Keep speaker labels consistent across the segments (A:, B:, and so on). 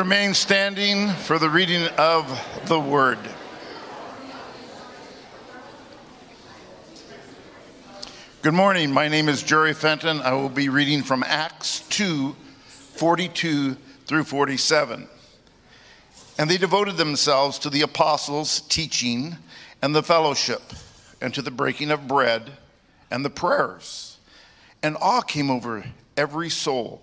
A: Remain standing for the reading of the word. Good morning. My name is Jerry Fenton. I will be reading from Acts 2 42 through 47. And they devoted themselves to the apostles' teaching and the fellowship, and to the breaking of bread and the prayers. And awe came over every soul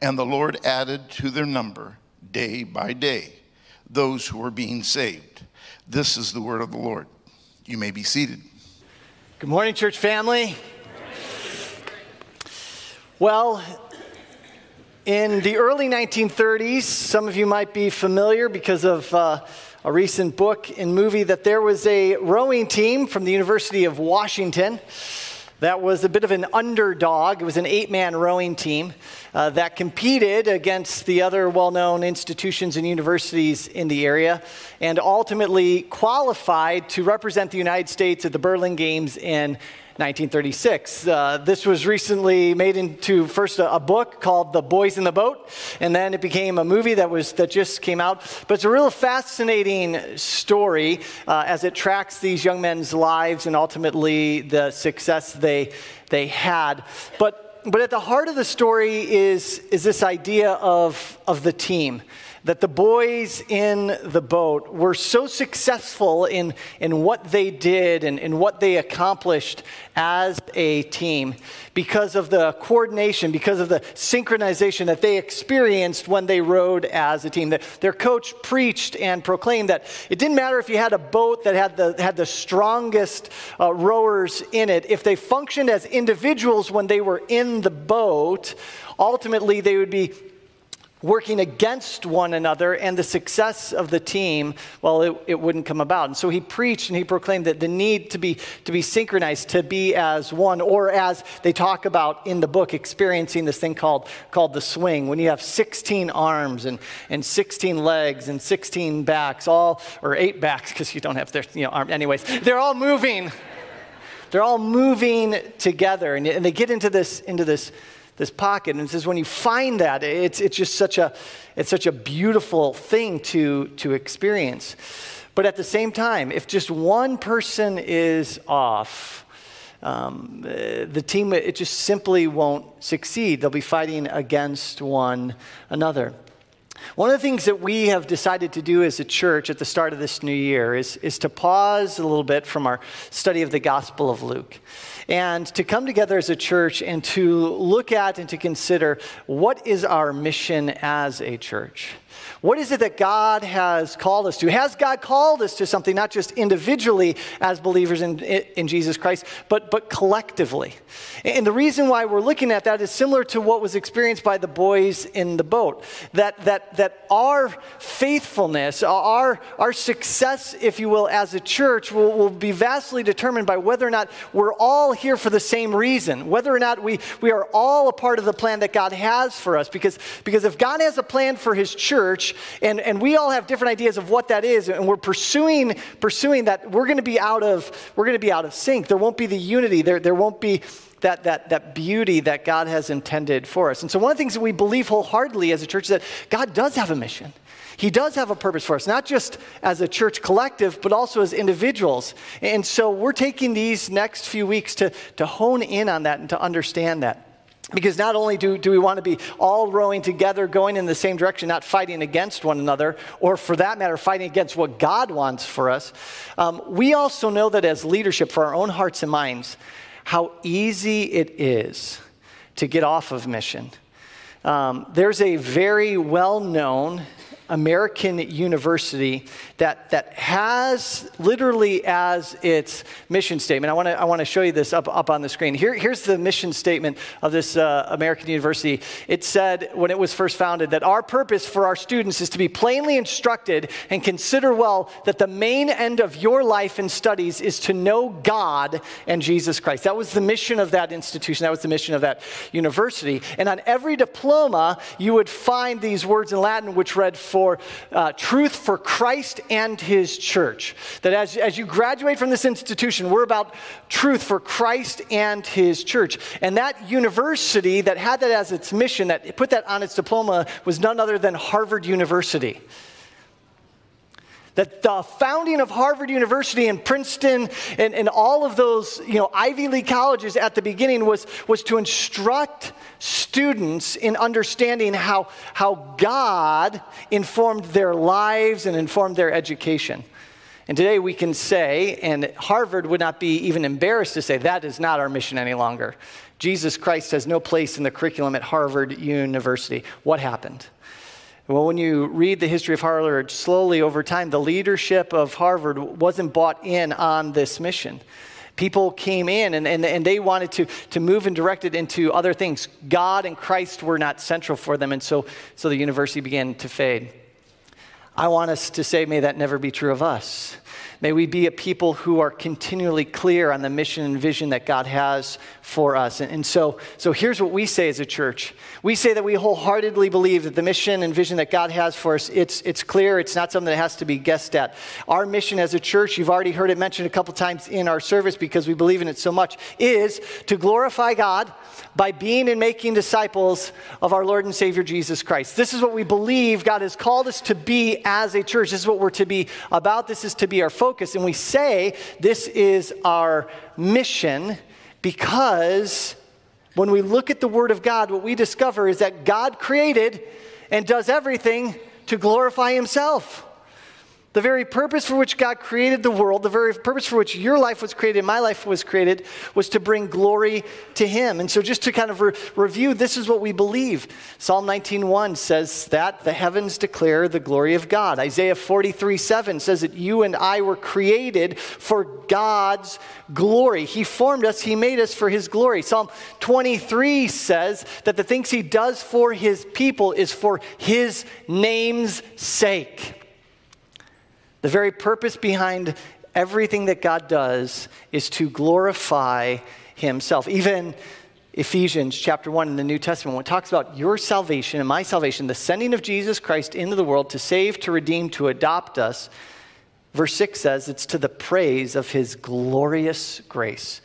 A: And the Lord added to their number day by day those who were being saved. This is the word of the Lord. You may be seated.
B: Good morning, church family. Well, in the early 1930s, some of you might be familiar because of uh, a recent book and movie that there was a rowing team from the University of Washington that was a bit of an underdog. It was an eight man rowing team uh, that competed against the other well known institutions and universities in the area and ultimately qualified to represent the United States at the Berlin Games in 1936. Uh, this was recently made into first a, a, book called The Boys in the Boat, and then it became a movie that was that just came out. But it's a real fascinating story uh, as it tracks these young men's lives and ultimately the success they they had. But but at the heart of the story is, is this idea of, of the team that the boys in the boat were so successful in, in what they did and in what they accomplished as a team because of the coordination, because of the synchronization that they experienced when they rowed as a team. Their coach preached and proclaimed that it didn't matter if you had a boat that had the, had the strongest uh, rowers in it, if they functioned as individuals when they were in the boat, ultimately they would be working against one another and the success of the team, well, it, it, wouldn't come about. And so he preached and he proclaimed that the need to be, to be synchronized, to be as one, or as they talk about in the book, experiencing this thing called, called the swing, when you have 16 arms and, and 16 legs and 16 backs, all, or eight backs, because you don't have their, you know, arm, anyways, they're all moving. They're all moving together, and, and they get into this, into this this pocket. And it says when you find that, it's, it's just such a, it's such a beautiful thing to, to experience. But at the same time, if just one person is off, um, the team, it just simply won't succeed. They'll be fighting against one another. One of the things that we have decided to do as a church at the start of this new year is, is to pause a little bit from our study of the Gospel of Luke and to come together as a church and to look at and to consider what is our mission as a church. What is it that God has called us to? Has God called us to something, not just individually as believers in, in Jesus Christ, but, but collectively? And the reason why we're looking at that is similar to what was experienced by the boys in the boat. That, that, that our faithfulness, our, our success, if you will, as a church will, will be vastly determined by whether or not we're all here for the same reason, whether or not we, we are all a part of the plan that God has for us. Because, because if God has a plan for his church, and, and we all have different ideas of what that is, and we're pursuing, pursuing that, we're going to be out of, we're to be out of sync. There won't be the unity. There, there won't be that, that, that beauty that God has intended for us. And so, one of the things that we believe wholeheartedly as a church is that God does have a mission. He does have a purpose for us, not just as a church collective, but also as individuals. And so, we're taking these next few weeks to, to hone in on that and to understand that. Because not only do, do we want to be all rowing together, going in the same direction, not fighting against one another, or for that matter, fighting against what God wants for us, um, we also know that as leadership for our own hearts and minds, how easy it is to get off of mission. Um, there's a very well known American university that, that has literally as its mission statement. I want to I wanna show you this up, up on the screen. Here, here's the mission statement of this uh, American university. It said when it was first founded that our purpose for our students is to be plainly instructed and consider well that the main end of your life and studies is to know God and Jesus Christ. That was the mission of that institution, that was the mission of that university. And on every diploma, you would find these words in Latin which read, for uh, truth for Christ and his church. That as, as you graduate from this institution, we're about truth for Christ and his church. And that university that had that as its mission, that put that on its diploma, was none other than Harvard University that the founding of Harvard University and Princeton and, and all of those you know, Ivy League colleges at the beginning was, was to instruct students in understanding how, how God informed their lives and informed their education. And today we can say, and Harvard would not be even embarrassed to say, that is not our mission any longer. Jesus Christ has no place in the curriculum at Harvard University. What happened? Well, when you read the history of Harvard slowly over time, the leadership of Harvard wasn't bought in on this mission. People came in and, and, and they wanted to, to move and direct it into other things. God and Christ were not central for them, and so, so the university began to fade. I want us to say, may that never be true of us. May we be a people who are continually clear on the mission and vision that God has for us. And, and, so, so here's what we say as a church. We say that we wholeheartedly believe that the mission and vision that God has for us, it's, it's clear. It's not something that has to be guessed at. Our mission as a church, you've already heard it mentioned a couple times in our service because we believe in it so much, is to glorify God by being and making disciples of our Lord and Savior Jesus Christ. This is what we believe God has called us to be as a church. This is what we're to be about. This is to be our focus focus. And we say this is our mission because when we look at the Word of God, what we discover is that God created and does everything to glorify Himself. The very purpose for which God created the world, the very purpose for which your life was created, my life was created, was to bring glory to Him. And so, just to kind of re- review, this is what we believe. Psalm 19:1 says that the heavens declare the glory of God. Isaiah 43:7 says that you and I were created for God's glory. He formed us, He made us for His glory. Psalm 23 says that the things He does for His people is for His name's sake. The very purpose behind everything that God does is to glorify Himself. Even Ephesians chapter 1 in the New Testament, when it talks about your salvation and my salvation, the sending of Jesus Christ into the world to save, to redeem, to adopt us, verse 6 says it's to the praise of His glorious grace.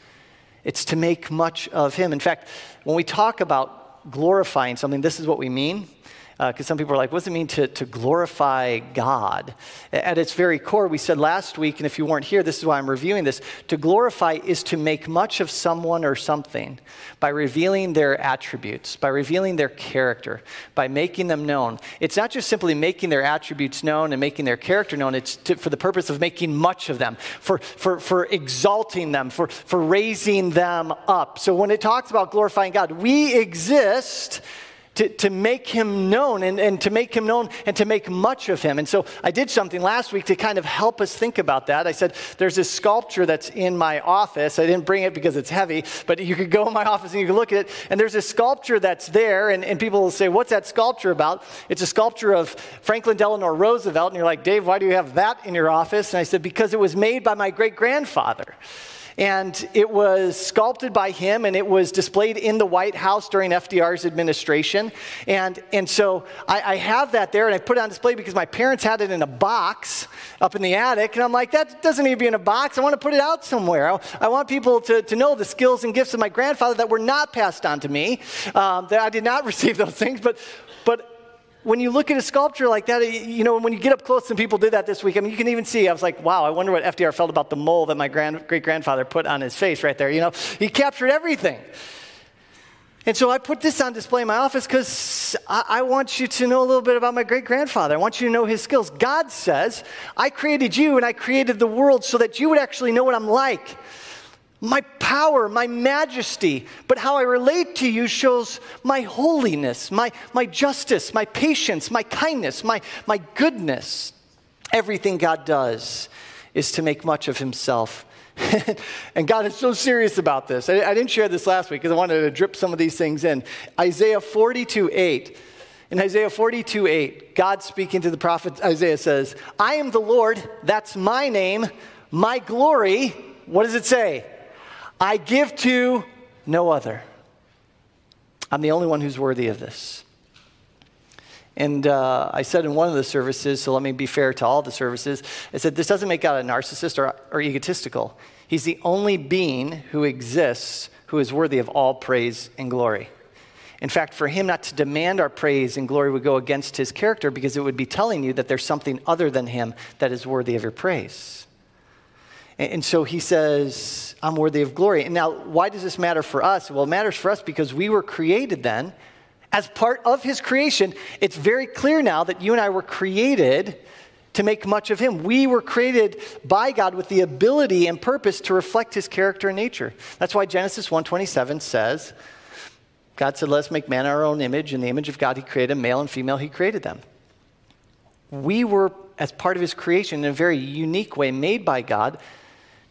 B: It's to make much of Him. In fact, when we talk about glorifying something, this is what we mean because uh, some people are like, what does it mean to, to glorify God? At its very core, we said last week, and if you weren't here, this is why I'm reviewing this to glorify is to make much of someone or something by revealing their attributes, by revealing their character, by making them known. It's not just simply making their attributes known and making their character known, it's to, for the purpose of making much of them, for, for, for exalting them, for, for raising them up. So when it talks about glorifying God, we exist to, to make him known and, and to make him known and to make much of him. And so I did something last week to kind of help us think about that. I said, There's this sculpture that's in my office. I didn't bring it because it's heavy, but you could go in my office and you could look at it. And there's this sculpture that's there, and, and people will say, What's that sculpture about? It's a sculpture of Franklin Delano Roosevelt. And you're like, Dave, why do you have that in your office? And I said, Because it was made by my great grandfather. And it was sculpted by him and it was displayed in the White House during FDR's administration. And, and so I, I, have that there and I put it on display because my parents had it in a box up in the attic. And I'm like, that doesn't need to be in a box. I want to put it out somewhere. I, I want people to, to know the skills and gifts of my grandfather that were not passed on to me, um, that I did not receive those things. But, but when you look at a sculpture like that, you know, when you get up close, and people did that this week, I mean, you can even see, I was like, wow, I wonder what FDR felt about the mole that my grand, great grandfather put on his face right there. You know, he captured everything. And so I put this on display in my office because I, I, want you to know a little bit about my great grandfather. I want you to know his skills. God says, I created you and I created the world so that you would actually know what I'm like. My power, my majesty, but how I relate to you shows my holiness, my, my justice, my patience, my kindness, my, my goodness. Everything God does is to make much of himself. and God is so serious about this. I, I didn't share this last week because I wanted to drip some of these things in. Isaiah 42 8. In Isaiah 42 8, God speaking to the prophet Isaiah says, I am the Lord, that's my name, my glory. What does it say? I give to no other. I'm the only one who's worthy of this. And uh, I said in one of the services, so let me be fair to all the services, I said, this doesn't make God a narcissist or, or egotistical. He's the only being who exists who is worthy of all praise and glory. In fact, for him not to demand our praise and glory would go against his character because it would be telling you that there's something other than him that is worthy of your praise. And so he says, I'm worthy of glory. And now, why does this matter for us? Well, it matters for us because we were created then as part of his creation. It's very clear now that you and I were created to make much of him. We were created by God with the ability and purpose to reflect his character and nature. That's why Genesis 1:27 says, God said, "Let us make man our own image, in the image of God he created male and female he created them." We were as part of his creation in a very unique way made by God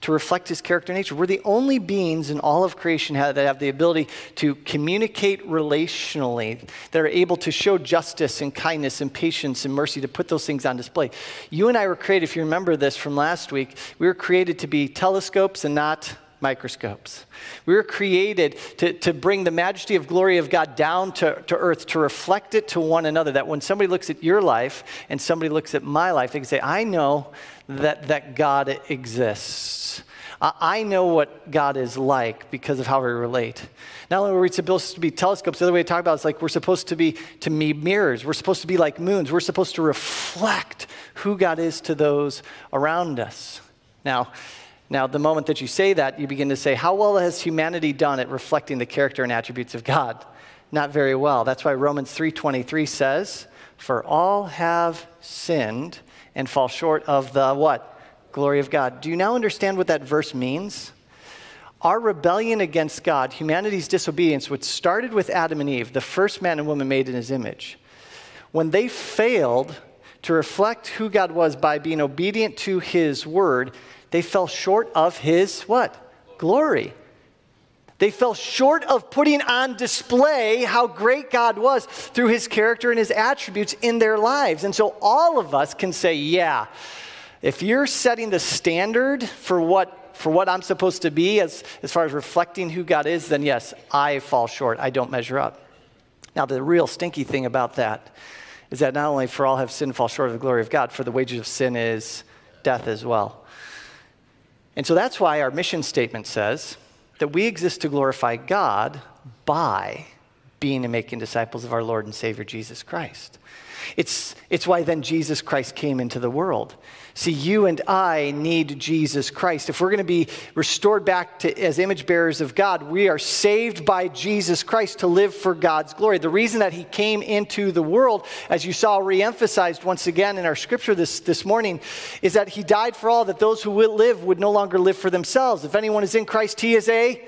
B: to reflect his character nature. We're the only beings in all of creation that have the ability to communicate relationally, that are able to show justice and kindness and patience and mercy, to put those things on display. You and I were created, if you remember this from last week, we were created to be telescopes and not microscopes. We were created to, to bring the majesty of glory of God down to, to earth, to reflect it to one another. That when somebody looks at your life and somebody looks at my life, they can say, I know that, that God exists. I know what God is like because of how we relate. Not only are we supposed to be telescopes, the other way to talk about it is like we're supposed to be to me mirrors. We're supposed to be like moons. We're supposed to reflect who God is to those around us. Now, now, the moment that you say that, you begin to say, How well has humanity done at reflecting the character and attributes of God? Not very well. That's why Romans 3:23 says, "For all have sinned and fall short of the what? Glory of God. Do you now understand what that verse means? Our rebellion against God, humanity's disobedience, which started with Adam and Eve, the first man and woman made in his image, when they failed to reflect who God was by being obedient to his word, they fell short of his what? Glory. They fell short of putting on display how great God was through his character and his attributes in their lives. And so all of us can say, yeah, if you're setting the standard for what for what I'm supposed to be as, as far as reflecting who God is, then yes, I fall short. I don't measure up. Now, the real stinky thing about that is that not only for all have sinned fall short of the glory of God, for the wages of sin is death as well. And so that's why our mission statement says that we exist to glorify God by being and making disciples of our Lord and Savior Jesus Christ. It's, it's why then Jesus Christ came into the world. See, you and I need Jesus Christ. If we're going to be restored back to, as image bearers of God, we are saved by Jesus Christ to live for God's glory. The reason that he came into the world, as you saw reemphasized once again in our scripture this, this morning, is that he died for all, that those who will live would no longer live for themselves. If anyone is in Christ, he is a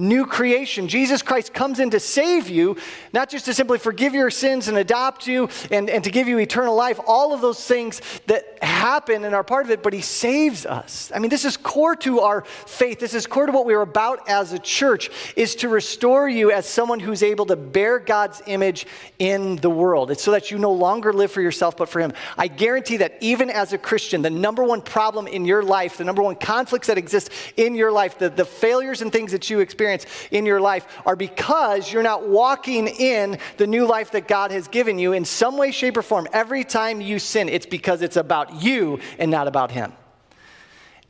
B: new creation. Jesus Christ comes in to save you, not just to simply forgive your sins and adopt you and, and to give you eternal life, all of those things that happen and are part of it, but He saves us. I mean, this is core to our faith. This is core to what we're about as a church, is to restore you as someone who's able to bear God's image in the world. It's so that you no longer live for yourself, but for Him. I guarantee that even as a Christian, the number one problem in your life, the number one conflicts that exist in your life, the, the failures and things that you experience in your life are because you're not walking in the new life that God has given you in some way, shape, or form. Every time you sin, it's because it's about you and not about Him.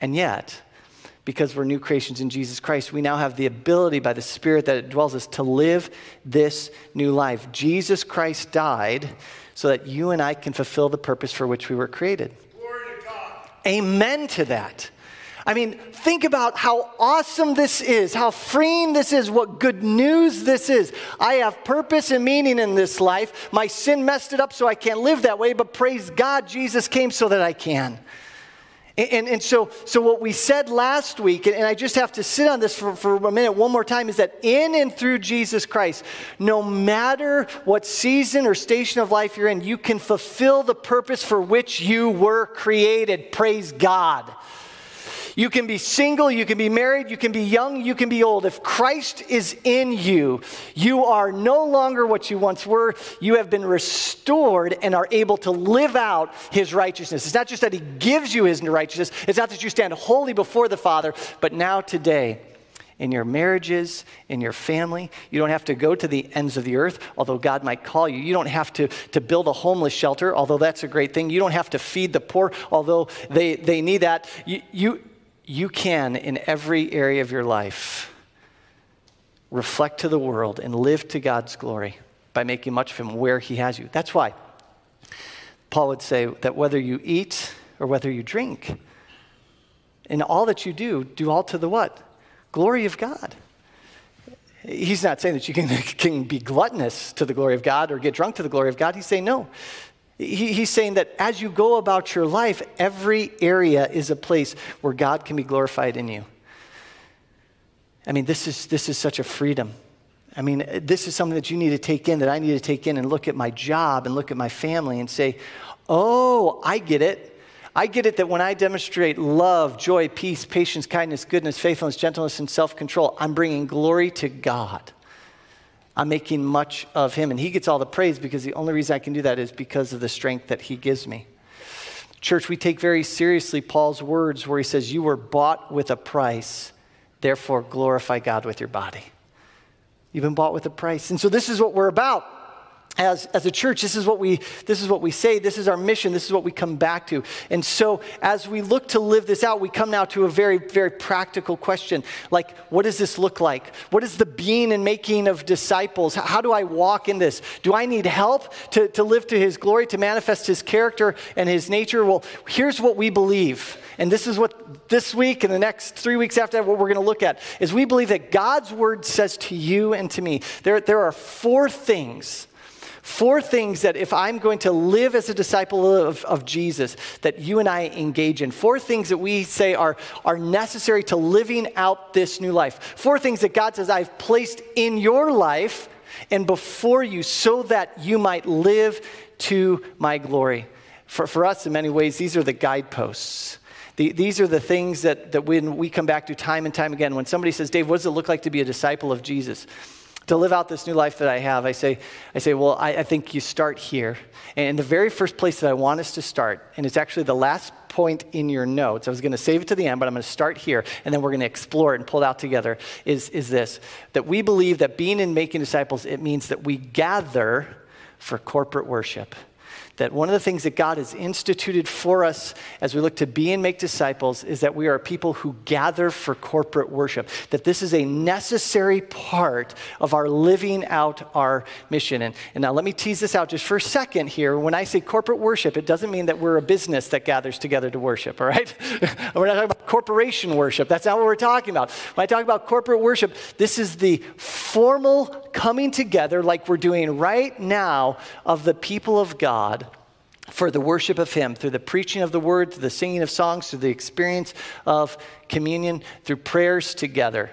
B: And yet, because we're new creations in Jesus Christ, we now have the ability by the Spirit that dwells us to live this new life. Jesus Christ died so that you and I can fulfill the purpose for which we were created. Amen to that. I mean, think about how awesome this is, how freeing this is, what good news this is. I have purpose and meaning in this life. My sin messed it up so I can't live that way, but praise God, Jesus came so that I can. And, and so, so what we said last week, and I just have to sit on this for, for a minute one more time, is that in and through Jesus Christ, no matter what season or station of life you're in, you can fulfill the purpose for which you were created. Praise God. You can be single, you can be married, you can be young, you can be old. If Christ is in you, you are no longer what you once were. You have been restored and are able to live out his righteousness. It's not just that he gives you his righteousness, it's not that you stand holy before the Father, but now today, in your marriages, in your family. You don't have to go to the ends of the earth, although God might call you. You don't have to, to build a homeless shelter, although that's a great thing. You don't have to feed the poor, although they, they need that. You, you, you can, in every area of your life, reflect to the world and live to God's glory by making much of Him where He has you. That's why Paul would say that whether you eat or whether you drink, in all that you do, do all to the what? Glory of God. He's not saying that you can, can be gluttonous to the glory of God or get drunk to the glory of God. He's saying, no, he, he's saying that as you go about your life, every area is a place where God can be glorified in you. I mean, this is, this is such a freedom. I mean, this is something that you need to take in, that I need to take in and look at my job and look at my family and say, oh, I get it. I get it that when I demonstrate love, joy, peace, patience, kindness, goodness, faithfulness, gentleness, and self control, I'm bringing glory to God. I'm making much of him. And he gets all the praise because the only reason I can do that is because of the strength that he gives me. Church, we take very seriously Paul's words where he says, You were bought with a price, therefore glorify God with your body. You've been bought with a price. And so this is what we're about as, as a church, this is, what we, this is what we say, this is our mission, this is what we come back to. And so, as we look to live this out, we come now to a very, very practical question like, what does this look like? What is the being and making of disciples? How do I walk in this? Do I need help to, to live to his glory, to manifest his character and his nature? Well, here's what we believe. And this is what this week and the next three weeks after that, what we're going to look at is we believe that God's word says to you and to me, there, there are four things Four things that if I'm going to live as a disciple of, of Jesus, that you and I engage in. Four things that we say are, are necessary to living out this new life. Four things that God says I've placed in your life and before you so that you might live to my glory. For, for us, in many ways, these are the guideposts. The, these are the things that, that when we come back to time and time again, when somebody says, Dave, what does it look like to be a disciple of Jesus? To live out this new life that I have, I say, I say, well, I, I, think you start here. And the very first place that I want us to start, and it's actually the last point in your notes, I was going to save it to the end, but I'm going to start here, and then we're going to explore it and pull it out together, is, is this, that we believe that being and making disciples, it means that we gather for corporate worship that one of the things that God has instituted for us as we look to be and make disciples is that we are people who gather for corporate worship, that this is a necessary part of our living out our mission. And, and now let me tease this out just for a second here. When I say corporate worship, it doesn't mean that we're a business that gathers together to worship, all right? we're not talking about corporation worship. That's not what we're talking about. When I talk about corporate worship, this is the formal coming together like we're doing right now of the people of God for the worship of Him through the preaching of the word, through the singing of songs, through the experience of communion, through prayers together.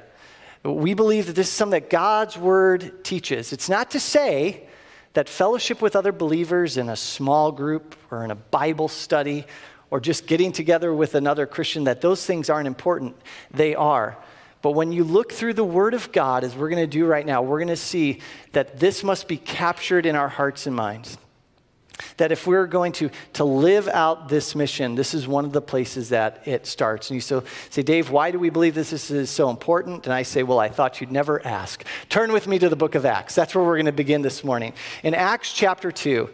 B: We believe that this is something that God's word teaches. It's not to say that fellowship with other believers in a small group or in a Bible study or just getting together with another Christian, that those things aren't important. They are. But when you look through the Word of God, as we're going to do right now, we're going to see that this must be captured in our hearts and minds. That if we're going to, to live out this mission, this is one of the places that it starts. And you so, say, Dave, why do we believe this, this is so important? And I say, well, I thought you'd never ask. Turn with me to the book of Acts. That's where we're going to begin this morning. In Acts chapter 2,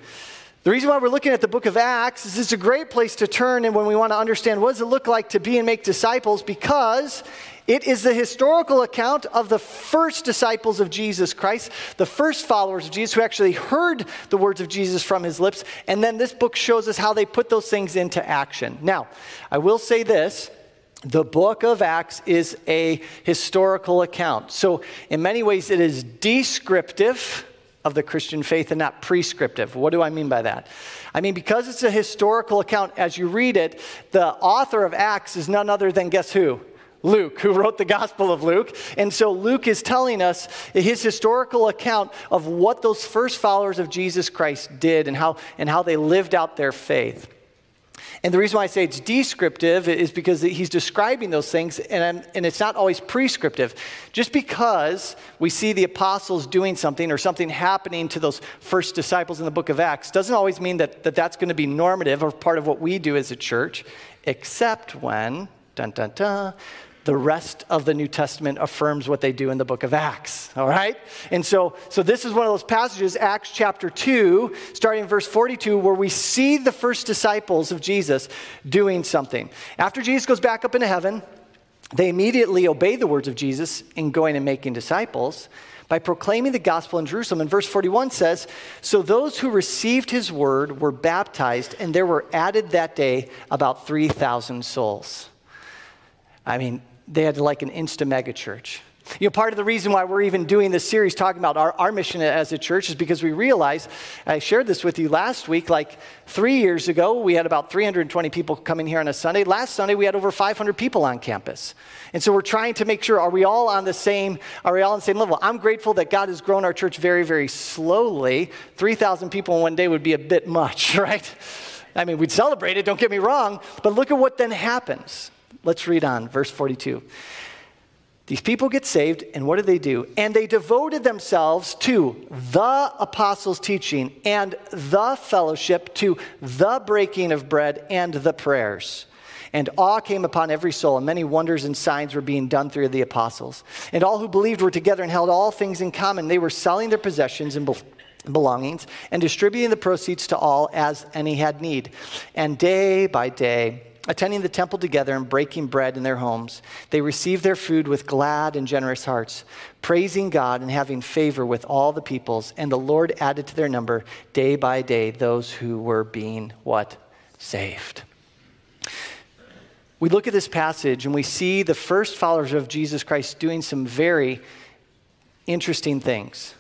B: the reason why we're looking at the book of Acts is it's a great place to turn and when we want to understand what does it look like to be and make disciples because it is the historical account of the first disciples of Jesus Christ, the first followers of Jesus who actually heard the words of Jesus from his lips. And then this book shows us how they put those things into action. Now, I will say this. The book of Acts is a historical account. So, in many ways, it is descriptive of the Christian faith and not prescriptive. What do I mean by that? I mean, because it's a historical account, as you read it, the author of Acts is none other than guess who? Luke, who wrote the Gospel of Luke. And so Luke is telling us his historical account of what those first followers of Jesus Christ did and how, and how they lived out their faith. And the reason why I say it's descriptive is because he's describing those things, and, and it's not always prescriptive. Just because we see the apostles doing something or something happening to those first disciples in the book of Acts doesn't always mean that, that that's going to be normative or part of what we do as a church, except when, dun dun dun, the rest of the New Testament affirms what they do in the book of Acts. All right? And so, so this is one of those passages, Acts chapter 2, starting in verse 42, where we see the first disciples of Jesus doing something. After Jesus goes back up into heaven, they immediately obey the words of Jesus in going and making disciples by proclaiming the gospel in Jerusalem. And verse 41 says So those who received his word were baptized, and there were added that day about 3,000 souls. I mean, they had like an insta mega church. You know, part of the reason why we're even doing this series talking about our, our mission as a church is because we realize, I shared this with you last week, like three years ago, we had about 320 people coming here on a Sunday. Last Sunday, we had over 500 people on campus. And so we're trying to make sure, are we all on the same, are we all on the same level? I'm grateful that God has grown our church very, very slowly. 3,000 people in one day would be a bit much, right? I mean, we'd celebrate it, don't get me wrong, but look at what then happens. Let's read on, verse 42. These people get saved, and what do they do? And they devoted themselves to the apostles' teaching and the fellowship, to the breaking of bread and the prayers. And awe came upon every soul, and many wonders and signs were being done through the apostles. And all who believed were together and held all things in common. They were selling their possessions and belongings and distributing the proceeds to all as any had need. And day by day, attending the temple together and breaking bread in their homes. They received their food with glad and generous hearts, praising God and having favor with all the peoples. And the Lord added to their number day by day those who were being what? Saved. We look at this passage and we see the first followers of Jesus Christ doing some very interesting things.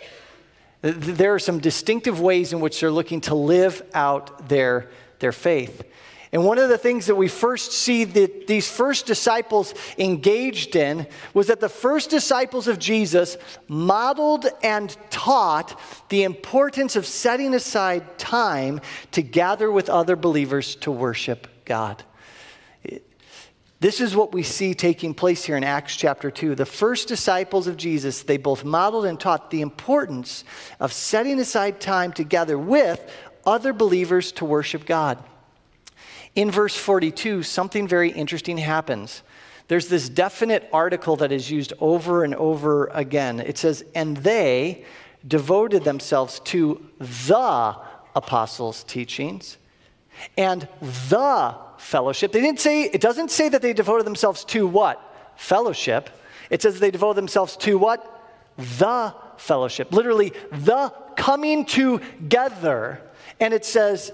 B: There are some distinctive ways in which they're looking to live out their, their faith. And one of the things that we first see that these first disciples engaged in was that the first disciples of Jesus modeled and taught the importance of setting aside time to gather with other believers to worship God. This is what we see taking place here in Acts chapter 2. The first disciples of Jesus, they both modeled and taught the importance of setting aside time together with other believers to worship God. In verse 42, something very interesting happens. There's this definite article that is used over and over again. It says, and they devoted themselves to the apostles' teachings and the fellowship. They didn't say, it doesn't say that they devoted themselves to what? Fellowship. It says they devoted themselves to what? The fellowship. Literally, the coming together. And it says,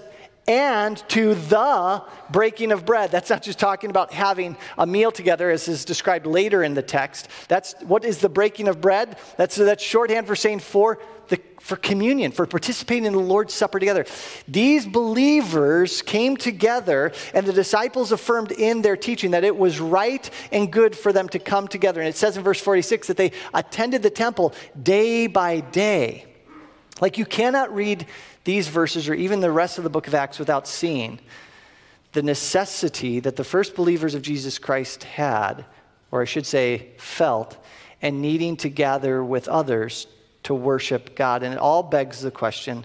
B: and to the breaking of bread. That's not just talking about having a meal together, as is described later in the text. That's what is the breaking of bread? That's, that's shorthand for saying for, the, for communion, for participating in the Lord's Supper together. These believers came together, and the disciples affirmed in their teaching that it was right and good for them to come together. And it says in verse 46 that they attended the temple day by day. Like you cannot read these verses or even the rest of the book of Acts without seeing the necessity that the first believers of Jesus Christ had, or I should say, felt, and needing to gather with others to worship God. And it all begs the question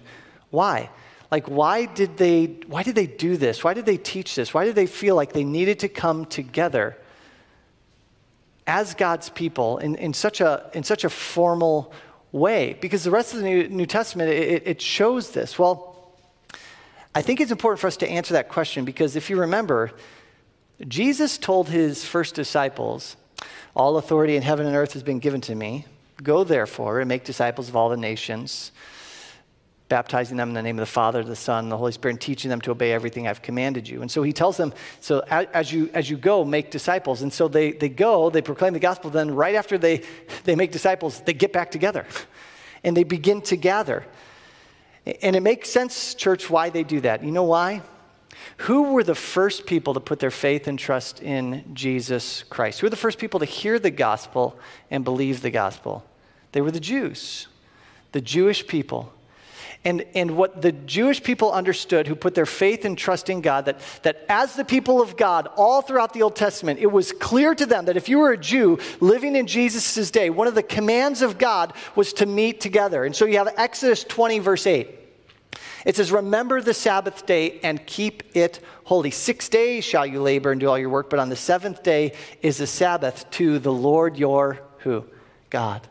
B: why? Like, why did they, why did they do this? Why did they teach this? Why did they feel like they needed to come together as God's people in, in, such, a, in such a formal way because the rest of the New, Testament, it, it shows this. Well, I think it's important for us to answer that question because if you remember, Jesus told his first disciples, All authority in heaven and earth has been given to me. Go therefore and make disciples of all the nations baptizing them in the name of the Father, the Son, and the Holy Spirit, and teaching them to obey everything I've commanded you. And so he tells them, so as you, as you go, make disciples. And so they, they go, they proclaim the gospel, then right after they, they make disciples, they get back together. and they begin to gather. And it makes sense, church, why they do that. You know why? Who were the first people to put their faith and trust in Jesus Christ? Who were the first people to hear the gospel and believe the gospel? They were the Jews, the Jewish people. And, and what the Jewish people understood who put their faith and trust in God, that, that as the people of God, all throughout the Old Testament, it was clear to them that if you were a Jew living in Jesus' day, one of the commands of God was to meet together. And so you have Exodus 20, verse 8. It says, Remember the Sabbath day and keep it holy. Six days shall you labor and do all your work, but on the seventh day is the Sabbath to the Lord your who? God.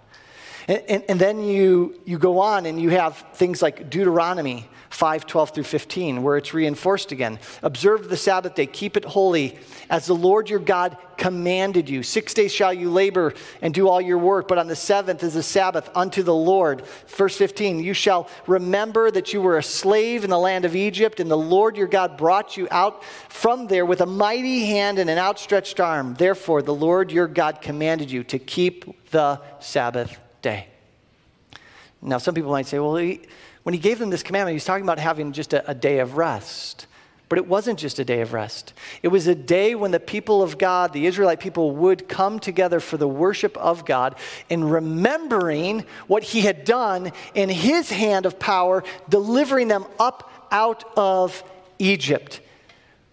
B: And, and, and, then you, you go on and you have things like Deuteronomy 5 12 through 15, where it's reinforced again. Observe the Sabbath day, keep it holy, as the Lord your God commanded you. Six days shall you labor and do all your work, but on the seventh is the Sabbath unto the Lord. Verse 15, you shall remember that you were a slave in the land of Egypt, and the Lord your God brought you out from there with a mighty hand and an outstretched arm. Therefore, the Lord your God commanded you to keep the Sabbath day. Now, some people might say, well, he, when he gave them this commandment, he was talking about having just a, a day of rest. But it wasn't just a day of rest. It was a day when the people of God, the Israelite people, would come together for the worship of God in remembering what he had done in his hand of power, delivering them up out of Egypt.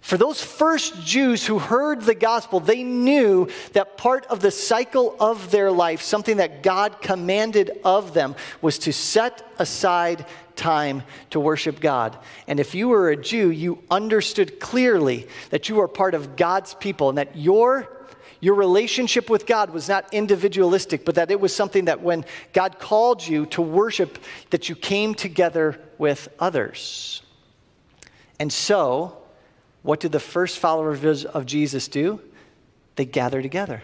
B: For those first Jews who heard the gospel, they knew that part of the cycle of their life, something that God commanded of them, was to set aside time to worship God. And if you were a Jew, you understood clearly that you were part of God's people and that your your relationship with God was not individualistic, but that it was something that when God called you to worship, that you came together with others. And so, what did the first followers of Jesus do? They gather together.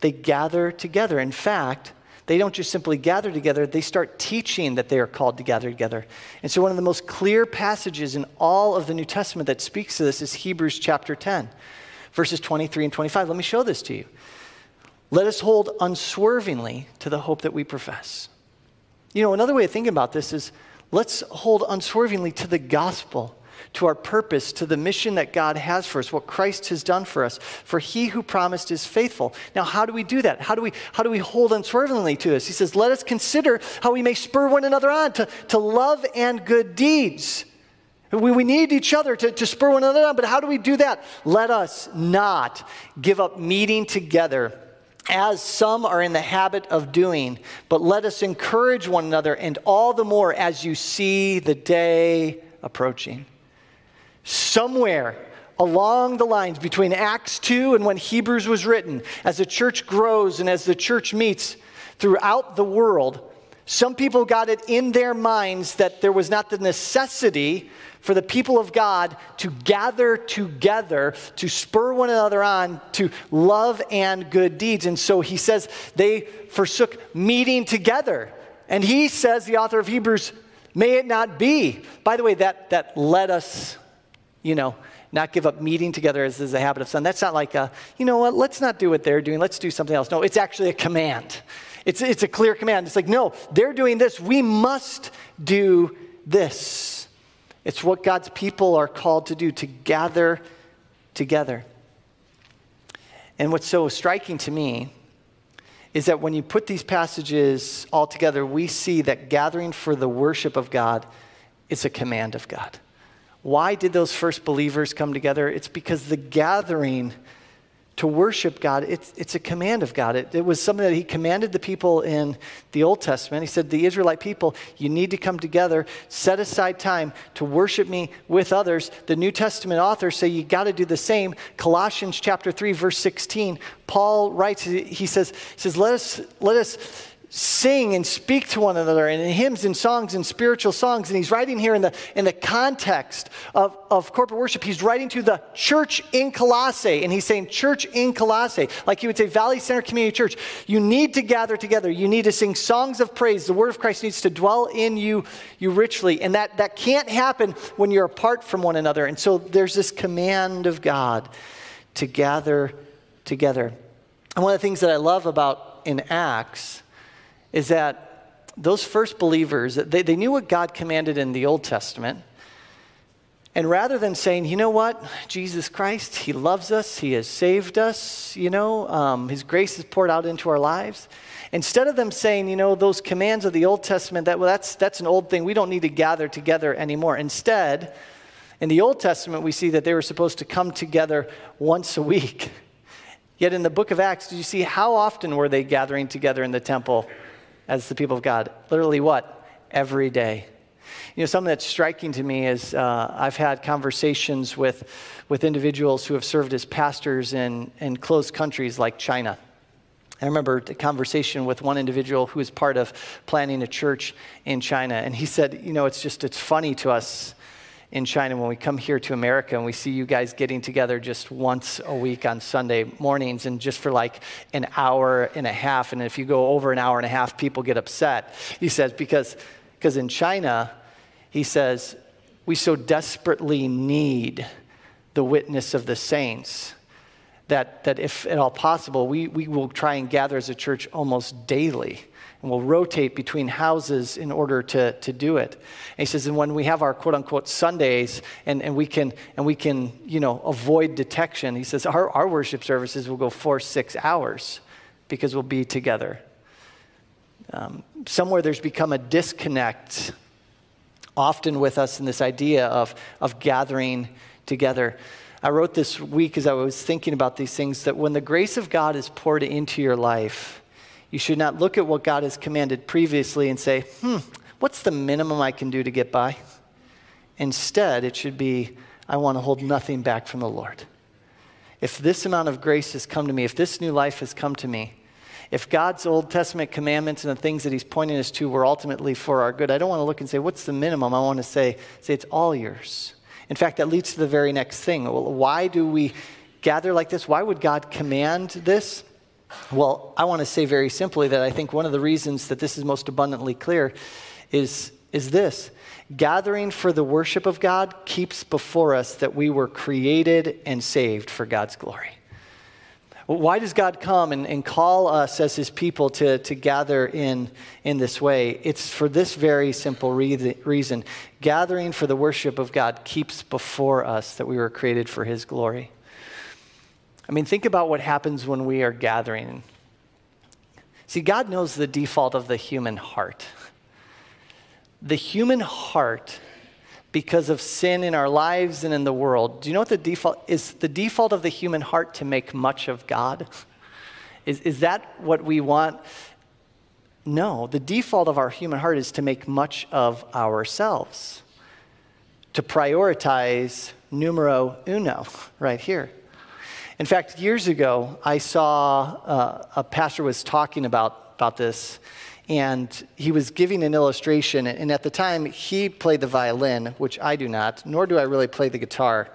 B: They gather together. In fact, they don't just simply gather together, they start teaching that they are called to gather together. And so, one of the most clear passages in all of the New Testament that speaks to this is Hebrews chapter 10, verses 23 and 25. Let me show this to you. Let us hold unswervingly to the hope that we profess. You know, another way of thinking about this is let's hold unswervingly to the gospel to our purpose, to the mission that God has for us, what Christ has done for us. For he who promised is faithful. Now, how do we do that? How do we, how do we hold unswervingly to this? He says, Let us consider how we may spur one another on to, to love and good deeds. We, we need each other to, to spur one another on, but how do we do that? Let us not give up meeting together as some are in the habit of doing, but let us encourage one another, and all the more as you see the day approaching somewhere along the lines between Acts 2 and when Hebrews was written, as the church grows and as the church meets throughout the world, some people got it in their minds that there was not the necessity for the people of God to gather together to spur one another on to love and good deeds. And so he says they forsook meeting together. And he says, the author of Hebrews, may it not be. By the way, that, that led us you know, not give up meeting together as is a habit of some. That's not like a, you know what, let's not do what they're doing, let's do something else. No, it's actually a command. It's, it's a clear command. It's like, no, they're doing this. We must do this. It's what God's people are called to do, to gather together. And what's so striking to me is that when you put these passages all together, we see that gathering for the worship of God is a command of God. Why did those first believers come together? It's because the gathering to worship God, it's, it's a command of God. It, it, was something that He commanded the people in the Old Testament. He said, The Israelite people, you need to come together, set aside time to worship me with others. The New Testament authors say you got to do the same. Colossians chapter 3, verse 16, Paul writes, he says, says let, us, let us sing and speak to one another and in hymns and songs and spiritual songs. And he's writing here in the, in the context of, of corporate worship. He's writing to the church in Colossae. And he's saying, Church in Colossae, like he would say, Valley Center Community Church. You need to gather together. You need to sing songs of praise. The word of Christ needs to dwell in you, you richly. And that, that can't happen when you're apart from one another. And so there's this command of God to gather together. And one of the things that I love about in Acts is that those first believers, they, they knew what God commanded in the Old Testament. And rather than saying, you know what, Jesus Christ, He loves us, He has saved us, you know, um, His grace is poured out into our lives, instead of them saying, you know, those commands of the Old Testament, that, well, that's, that's an old thing, we don't need to gather together anymore. Instead, in the Old Testament, we see that they were supposed to come together once a week. Yet in the book of Acts, do you see how often were they gathering together in the temple as the people of God? Literally, what? Every day. You know, something that's striking to me is uh, I've had conversations with, with individuals who have served as pastors in, in closed countries like China. I remember a conversation with one individual who was part of planning a church in China, and he said, You know, it's just, it's funny to us in China when we come here to America and we see you guys getting together just once a week on Sunday mornings and just for like an hour and a half. And if you go over an hour and a half, people get upset. He says, because, because in China, he says, we so desperately need the witness of the saints that, that if at all possible, we, we will try and gather as a church almost daily. And we'll rotate between houses in order to, to do it. And he says, and when we have our quote unquote Sundays and, and, we, can, and we can, you know, avoid detection, he says, our, our worship services will go four, six hours because we'll be together. Um, somewhere there's become a disconnect often with us in this idea of, of gathering together. I wrote this week as I was thinking about these things that when the grace of God is poured into your life, you should not look at what God has commanded previously and say, hmm, what's the minimum I can do to get by? Instead, it should be, I want to hold nothing back from the Lord. If this amount of grace has come to me, if this new life has come to me, if God's Old Testament commandments and the things that He's pointing us to were ultimately for our good, I don't want to look and say, what's the minimum? I want to say, say it's all yours. In fact, that leads to the very next thing. Well, Why do we gather like this? Why would God command this? Well, I want to say very simply that I think one of the reasons that this is most abundantly clear is, is this gathering for the worship of God keeps before us that we were created and saved for God's glory. Why does God come and, and call us as his people to, to gather in, in this way? It's for this very simple re- reason. Gathering for the worship of God keeps before us that we were created for his glory. I mean, think about what happens when we are gathering. See, God knows the default of the human heart. The human heart because of sin in our lives and in the world. Do you know what the default is? The default of the human heart to make much of God? Is, is that what we want? No, the default of our human heart is to make much of ourselves, to prioritize numero uno right here. In fact, years ago, I saw uh, a pastor was talking about, about this and he was giving an illustration. And at the time, he played the violin, which I do not, nor do I really play the guitar.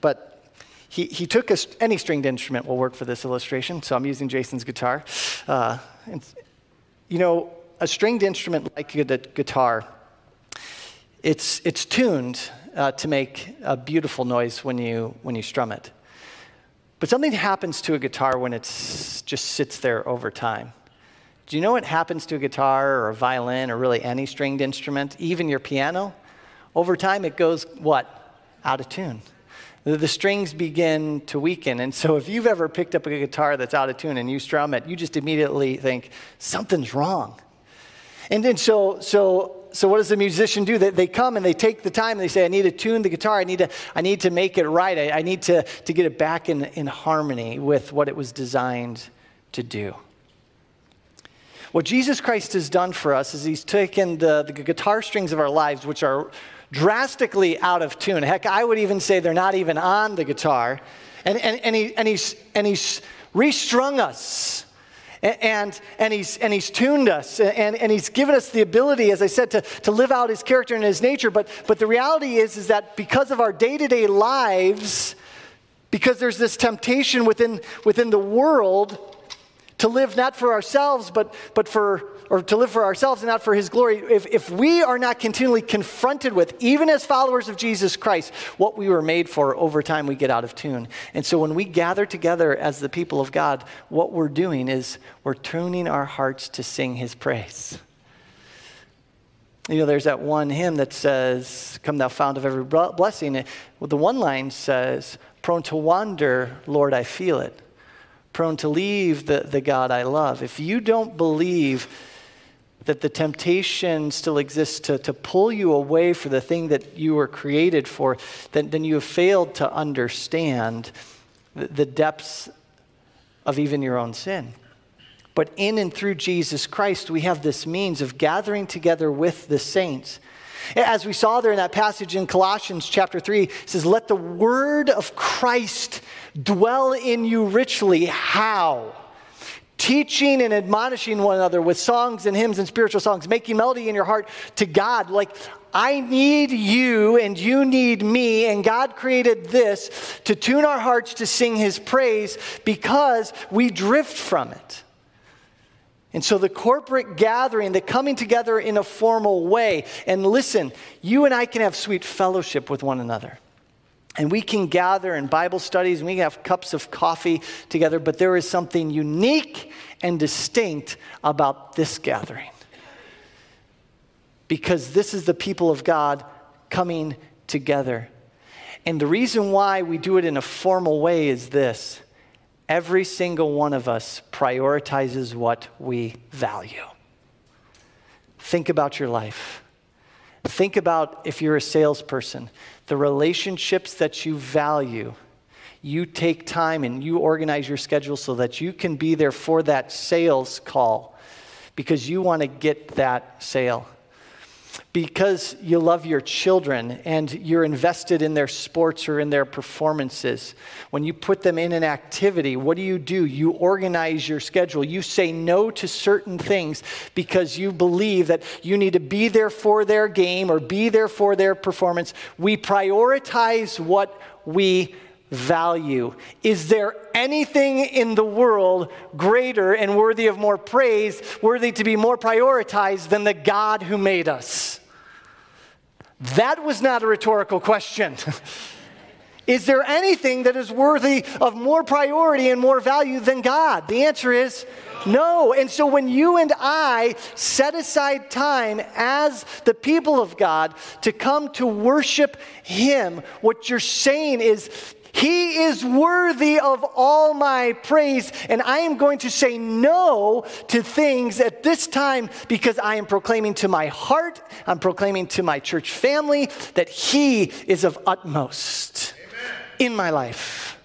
B: But he, he took a, any stringed instrument will work for this illustration, so I'm using Jason's guitar. Uh, and, you know, a stringed instrument like a guitar, it's, it's tuned uh, to make a beautiful noise when you, when you strum it. But something happens to a guitar when it just sits there over time. Do you know what happens to a guitar or a violin or really any stringed instrument, even your piano? Over time, it goes what? Out of tune. The strings begin to weaken. And so, if you've ever picked up a guitar that's out of tune and you strum it, you just immediately think, something's wrong. And then, so, so, so what does the musician do? They, they come and they take the time and they say, I need to tune the guitar. I need to, I need to make it right. I, I need to, to get it back in, in harmony with what it was designed to do. What Jesus Christ has done for us is he's taken the, the guitar strings of our lives, which are drastically out of tune. Heck, I would even say they're not even on the guitar. And, and, and, he, and, he's, and he's restrung us. And, and, he's, and he's tuned us and, and he's given us the ability, as I said, to, to live out his character and his nature. But, but the reality is, is that because of our day to day lives, because there's this temptation within, within the world to live not for ourselves, but, but for, or to live for ourselves and not for His glory, if, if we are not continually confronted with, even as followers of Jesus Christ, what we were made for, over time we get out of tune. And so when we gather together as the people of God, what we're doing is we're tuning our hearts to sing His praise. You know, there's that one hymn that says, Come thou fount of every blessing. The one line says, Prone to wander, Lord, I feel it. Prone to leave the, the God I love. If you don't believe that the temptation still exists to, to pull you away for the thing that you were created for, then, then you have failed to understand the, the depths of even your own sin. But in and through Jesus Christ, we have this means of gathering together with the saints. As we saw there in that passage in Colossians chapter 3, it says, Let the word of Christ dwell in you richly. How? Teaching and admonishing one another with songs and hymns and spiritual songs, making melody in your heart to God. Like, I need you and you need me, and God created this to tune our hearts to sing his praise because we drift from it. And so the corporate gathering, the coming together in a formal way, and listen, you and I can have sweet fellowship with one another. And we can gather in Bible studies and we can have cups of coffee together, but there is something unique and distinct about this gathering. Because this is the people of God coming together. And the reason why we do it in a formal way is this every single one of us prioritizes what we value. Think about your life. Think about if you're a salesperson, the relationships that you value. You take time and you organize your schedule so that you can be there for that sales call because you want to get that sale because you love your children and you're invested in their sports or in their performances. When you put them in an activity, what do you do? You organize your schedule. You say no to certain things because you believe that you need to be there for their game or be there for their performance. We prioritize what we value. Is there anything in the world greater and worthy of more praise, worthy to be more prioritized than the God who made us? That was not a rhetorical question. is there anything that is worthy of more priority and more value than God? The answer is no. And so when you and I set aside time as the people of God to come to worship Him, what you're saying is, he is worthy of all my praise, and I am going to say no to things at this time because I am proclaiming to my heart, I'm proclaiming to my church family that He is of utmost Amen. in my life.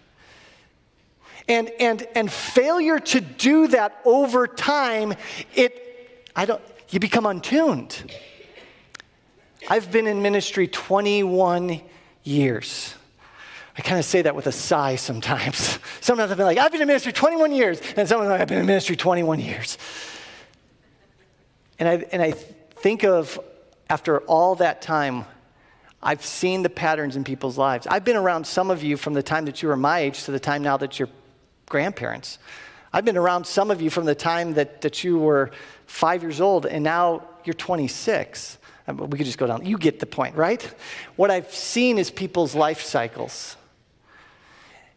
B: And, and, and failure to do that over time, it, I don't, you become untuned. I've been in ministry 21 years. I kind of say that with a sigh sometimes. Sometimes I've been like, I've been in ministry 21 years. And sometimes like, I've been in ministry 21 years. And I, and I think of, after all that time, I've seen the patterns in people's lives. I've been around some of you from the time that you were my age to the time now that you're grandparents. I've been around some of you from the time that, that you were five years old and now you're 26. Uh, we could just go down. You get the point, right? What I've seen is people's life cycles.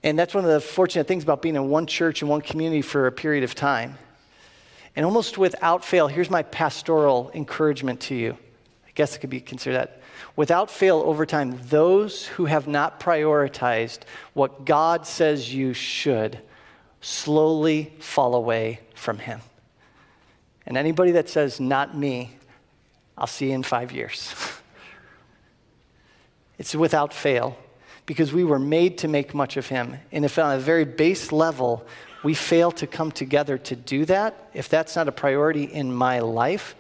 B: And that's one of the fortunate things about being in one church and one community for a period of time. And almost without fail, here's my pastoral encouragement to you. I guess it could be considered that. Without fail, over time, those who have not prioritized what God says you should slowly fall away from Him. And anybody that says, not me, I'll see you in five years. it's without fail because we were made to make much of Him. And if on a very base level we fail to come together to do that, if that's not a priority in my life,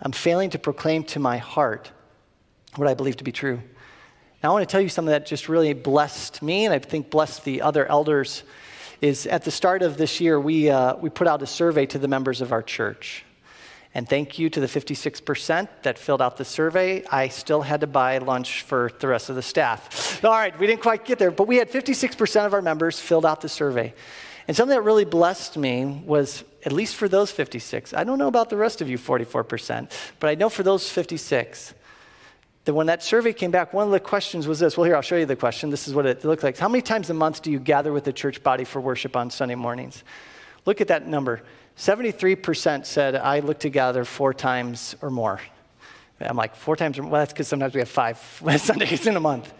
B: I'm failing to proclaim to my heart what I believe to be true. Now, I want to tell you something that just really blessed me, and I think blessed the other elders. Is at the start of this year, we, uh, we put out a survey to the members of our church. And thank you to the 56% that filled out the survey. I still had to buy lunch for the rest of the staff. All right, we didn't quite get there, but we had 56% of our members filled out the survey. And something that really blessed me was, at least for those 56, I don't know about the rest of you 44%, but I know for those 56, that when that survey came back, one of the questions was this. Well, here, I'll show you the question. This is what it looked like. How many times a month do you gather with the church body for worship on Sunday mornings? Look at that number 73% said, I look to gather four times or more. I'm like, four times, well, that's because sometimes we have five Sundays in a month.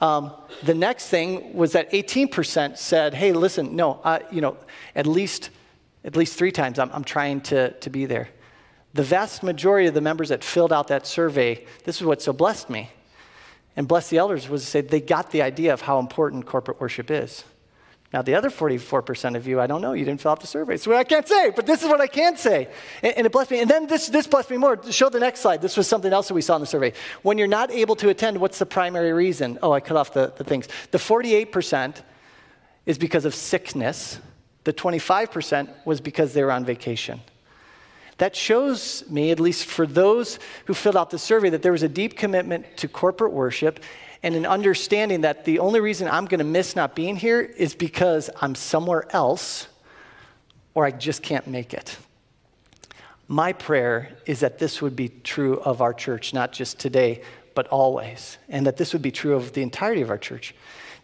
B: Um, the next thing was that 18% said, hey, listen, no, you know, at least, at least three times I'm, I'm trying to, to be there. The vast majority of the members that filled out that survey, this is what so blessed me and blessed the elders was to say they got the idea of how important corporate worship is. Now, the other 44% of you, I don't know, you didn't fill out the survey. So I can't say, but this is what I can say. And, and, it blessed me. And then this, this blessed me more. Show the next slide. This was something else that we saw in the survey. When you're not able to attend, what's the primary reason? Oh, I cut off the, the things. The 48% is because of sickness, the 25% was because they were on vacation. That shows me, at least for those who filled out the survey, that there was a deep commitment to corporate worship and an understanding that the only reason I'm going to miss not being here is because I'm somewhere else or I just can't make it. My prayer is that this would be true of our church, not just today, but always, and that this would be true of the entirety of our church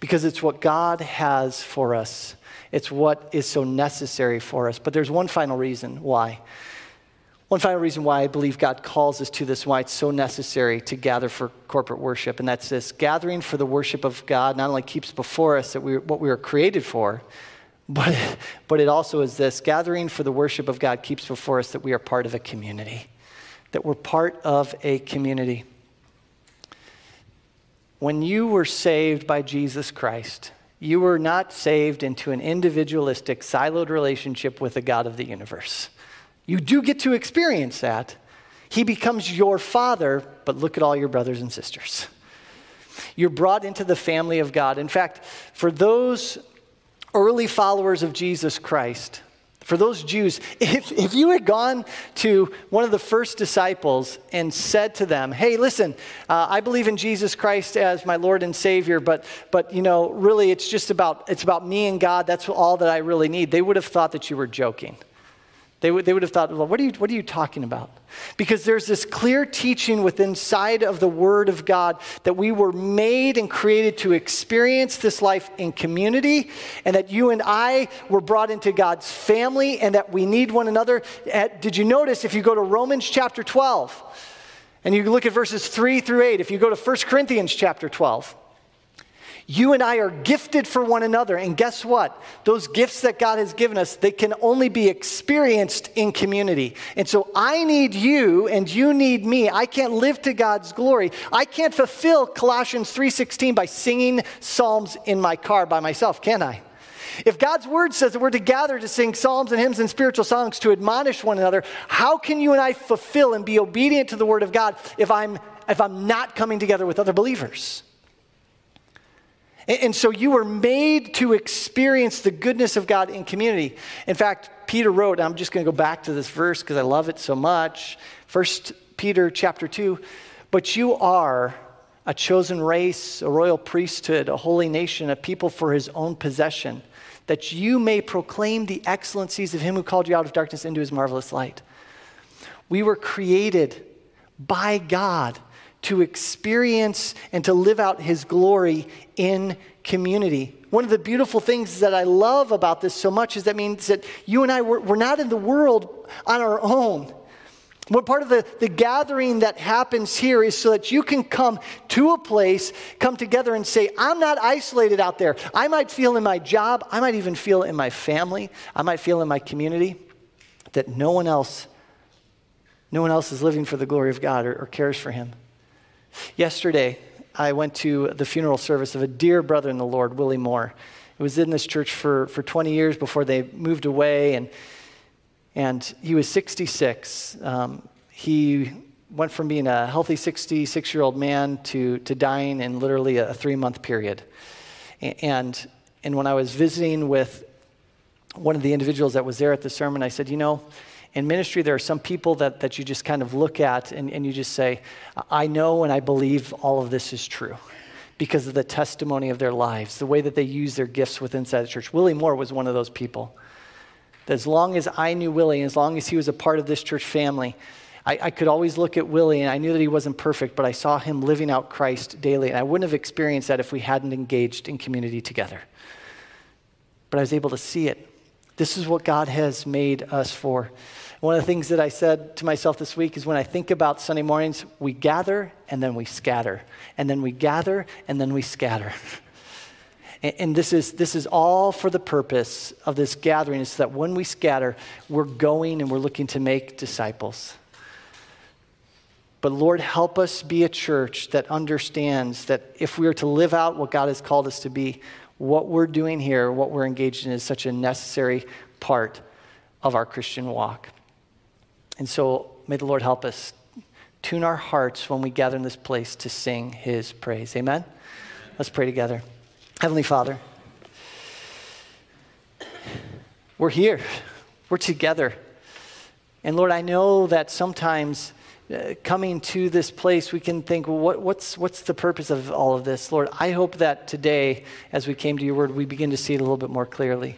B: because it's what God has for us. It's what is so necessary for us. But there's one final reason why. One final reason why I believe God calls us to this, why it's so necessary to gather for corporate worship, and that's this gathering for the worship of God not only keeps before us that we, what we were created for, but, but it also is this gathering for the worship of God keeps before us that we are part of a community, that we're part of a community. When you were saved by Jesus Christ, you were not saved into an individualistic, siloed relationship with the God of the universe. You do get to experience that. He becomes your father, but look at all your brothers and sisters. You're brought into the family of God. In fact, for those early followers of Jesus Christ, for those Jews, if, if you had gone to one of the first disciples and said to them, hey, listen, uh, I believe in Jesus Christ as my Lord and Savior, but, but, you know, really it's just about, it's about me and God. That's all that I really need. They would have thought that you were joking. They would, they would have thought, well, what are, you, what are you talking about? Because there's this clear teaching within side of the Word of God that we were made and created to experience this life in community, and that you and I were brought into God's family, and that we need one another. At, Did you notice if you go to Romans chapter 12, and you look at verses 3 through 8, if you go to 1 Corinthians chapter 12, you and I are gifted for one another. And guess what? Those gifts that God has given us, they can only be experienced in community. And so I need you and you need me. I can't live to God's glory. I can't fulfill Colossians 3:16 by singing psalms in my car by myself, can I? If God's word says that we're to gather to sing psalms and hymns and spiritual songs to admonish one another, how can you and I fulfill and be obedient to the word of God if I'm if I'm not coming together with other believers? And, so you were made to experience the goodness of God in community. In fact, Peter wrote, I'm just going to go back to this verse because I love it so much. First Peter chapter 2, but you are a chosen race, a royal priesthood, a holy nation, a people for his own possession, that you may proclaim the excellencies of him who called you out of darkness into his marvelous light. We were created by God to experience and to live out his glory in community. One of the beautiful things that I love about this so much is that means that you and I, we're, we're not in the world on our own. What part of the, the gathering that happens here is so that you can come to a place, come together and say, I'm not isolated out there. I might feel in my job, I might even feel in my family, I might feel in my community that no one else, no one else is living for the glory of God or, or cares for him. Yesterday, I went to the funeral service of a dear brother in the Lord, Willie Moore. He was in this church for, for 20 years before they moved away, and, and he was 66. Um, he went from being a healthy 66 year old man to, to dying in literally a three month period. And, and when I was visiting with one of the individuals that was there at the sermon, I said, You know, in ministry, there are some people that, that you just kind of look at and, and you just say, I know and I believe all of this is true because of the testimony of their lives, the way that they use their gifts within the church. Willie Moore was one of those people. As long as I knew Willie, as long as he was a part of this church family, I, I, could always look at Willie and I knew that he wasn't perfect, but I saw him living out Christ daily. And I wouldn't have experienced that if we hadn't engaged in community together. But I was able to see it. This is what God has made us for. One of the things that I said to myself this week is when I think about Sunday mornings, we gather and then we scatter, and then we gather and then we scatter. and, and this, is, this is all for the purpose of this gathering, is that when we scatter, we're going and we're looking to make disciples. But Lord, help us be a church that understands that if we are to live out what God has called us to be, what we're doing here, what we're engaged in, is such a necessary part of our Christian walk. And so may the Lord help us tune our hearts when we gather in this place to sing his praise. Amen? Let's pray together. Heavenly Father, we're here, we're together. And Lord, I know that sometimes uh, coming to this place, we can think, well, what, what's, what's the purpose of all of this? Lord, I hope that today, as we came to your word, we begin to see it a little bit more clearly.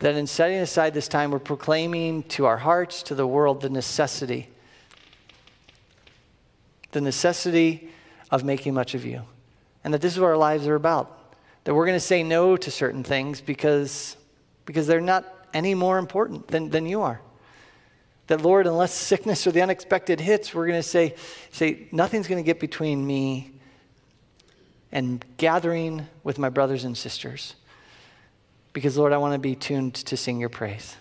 B: That in setting aside this time, we're proclaiming to our hearts, to the world, the necessity, the necessity of making much of you. And that this is what our lives are about. That we're going to say no to certain things because, because they're not any more important than, than you are. That, Lord, unless sickness or the unexpected hits, we're going to say, say, nothing's going to get between me and gathering with my brothers and sisters. Because, Lord, I want to be tuned to sing your praise.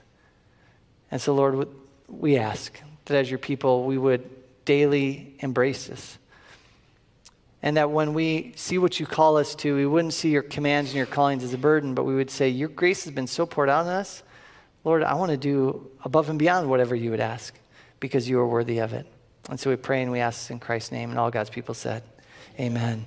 B: And so, Lord, we ask that as your people, we would daily embrace this. And that when we see what you call us to, we wouldn't see your commands and your callings as a burden, but we would say, Your grace has been so poured out on us. Lord, I want to do above and beyond whatever you would ask because you are worthy of it. And so we pray and we ask in Christ's name. And all God's people said, Amen.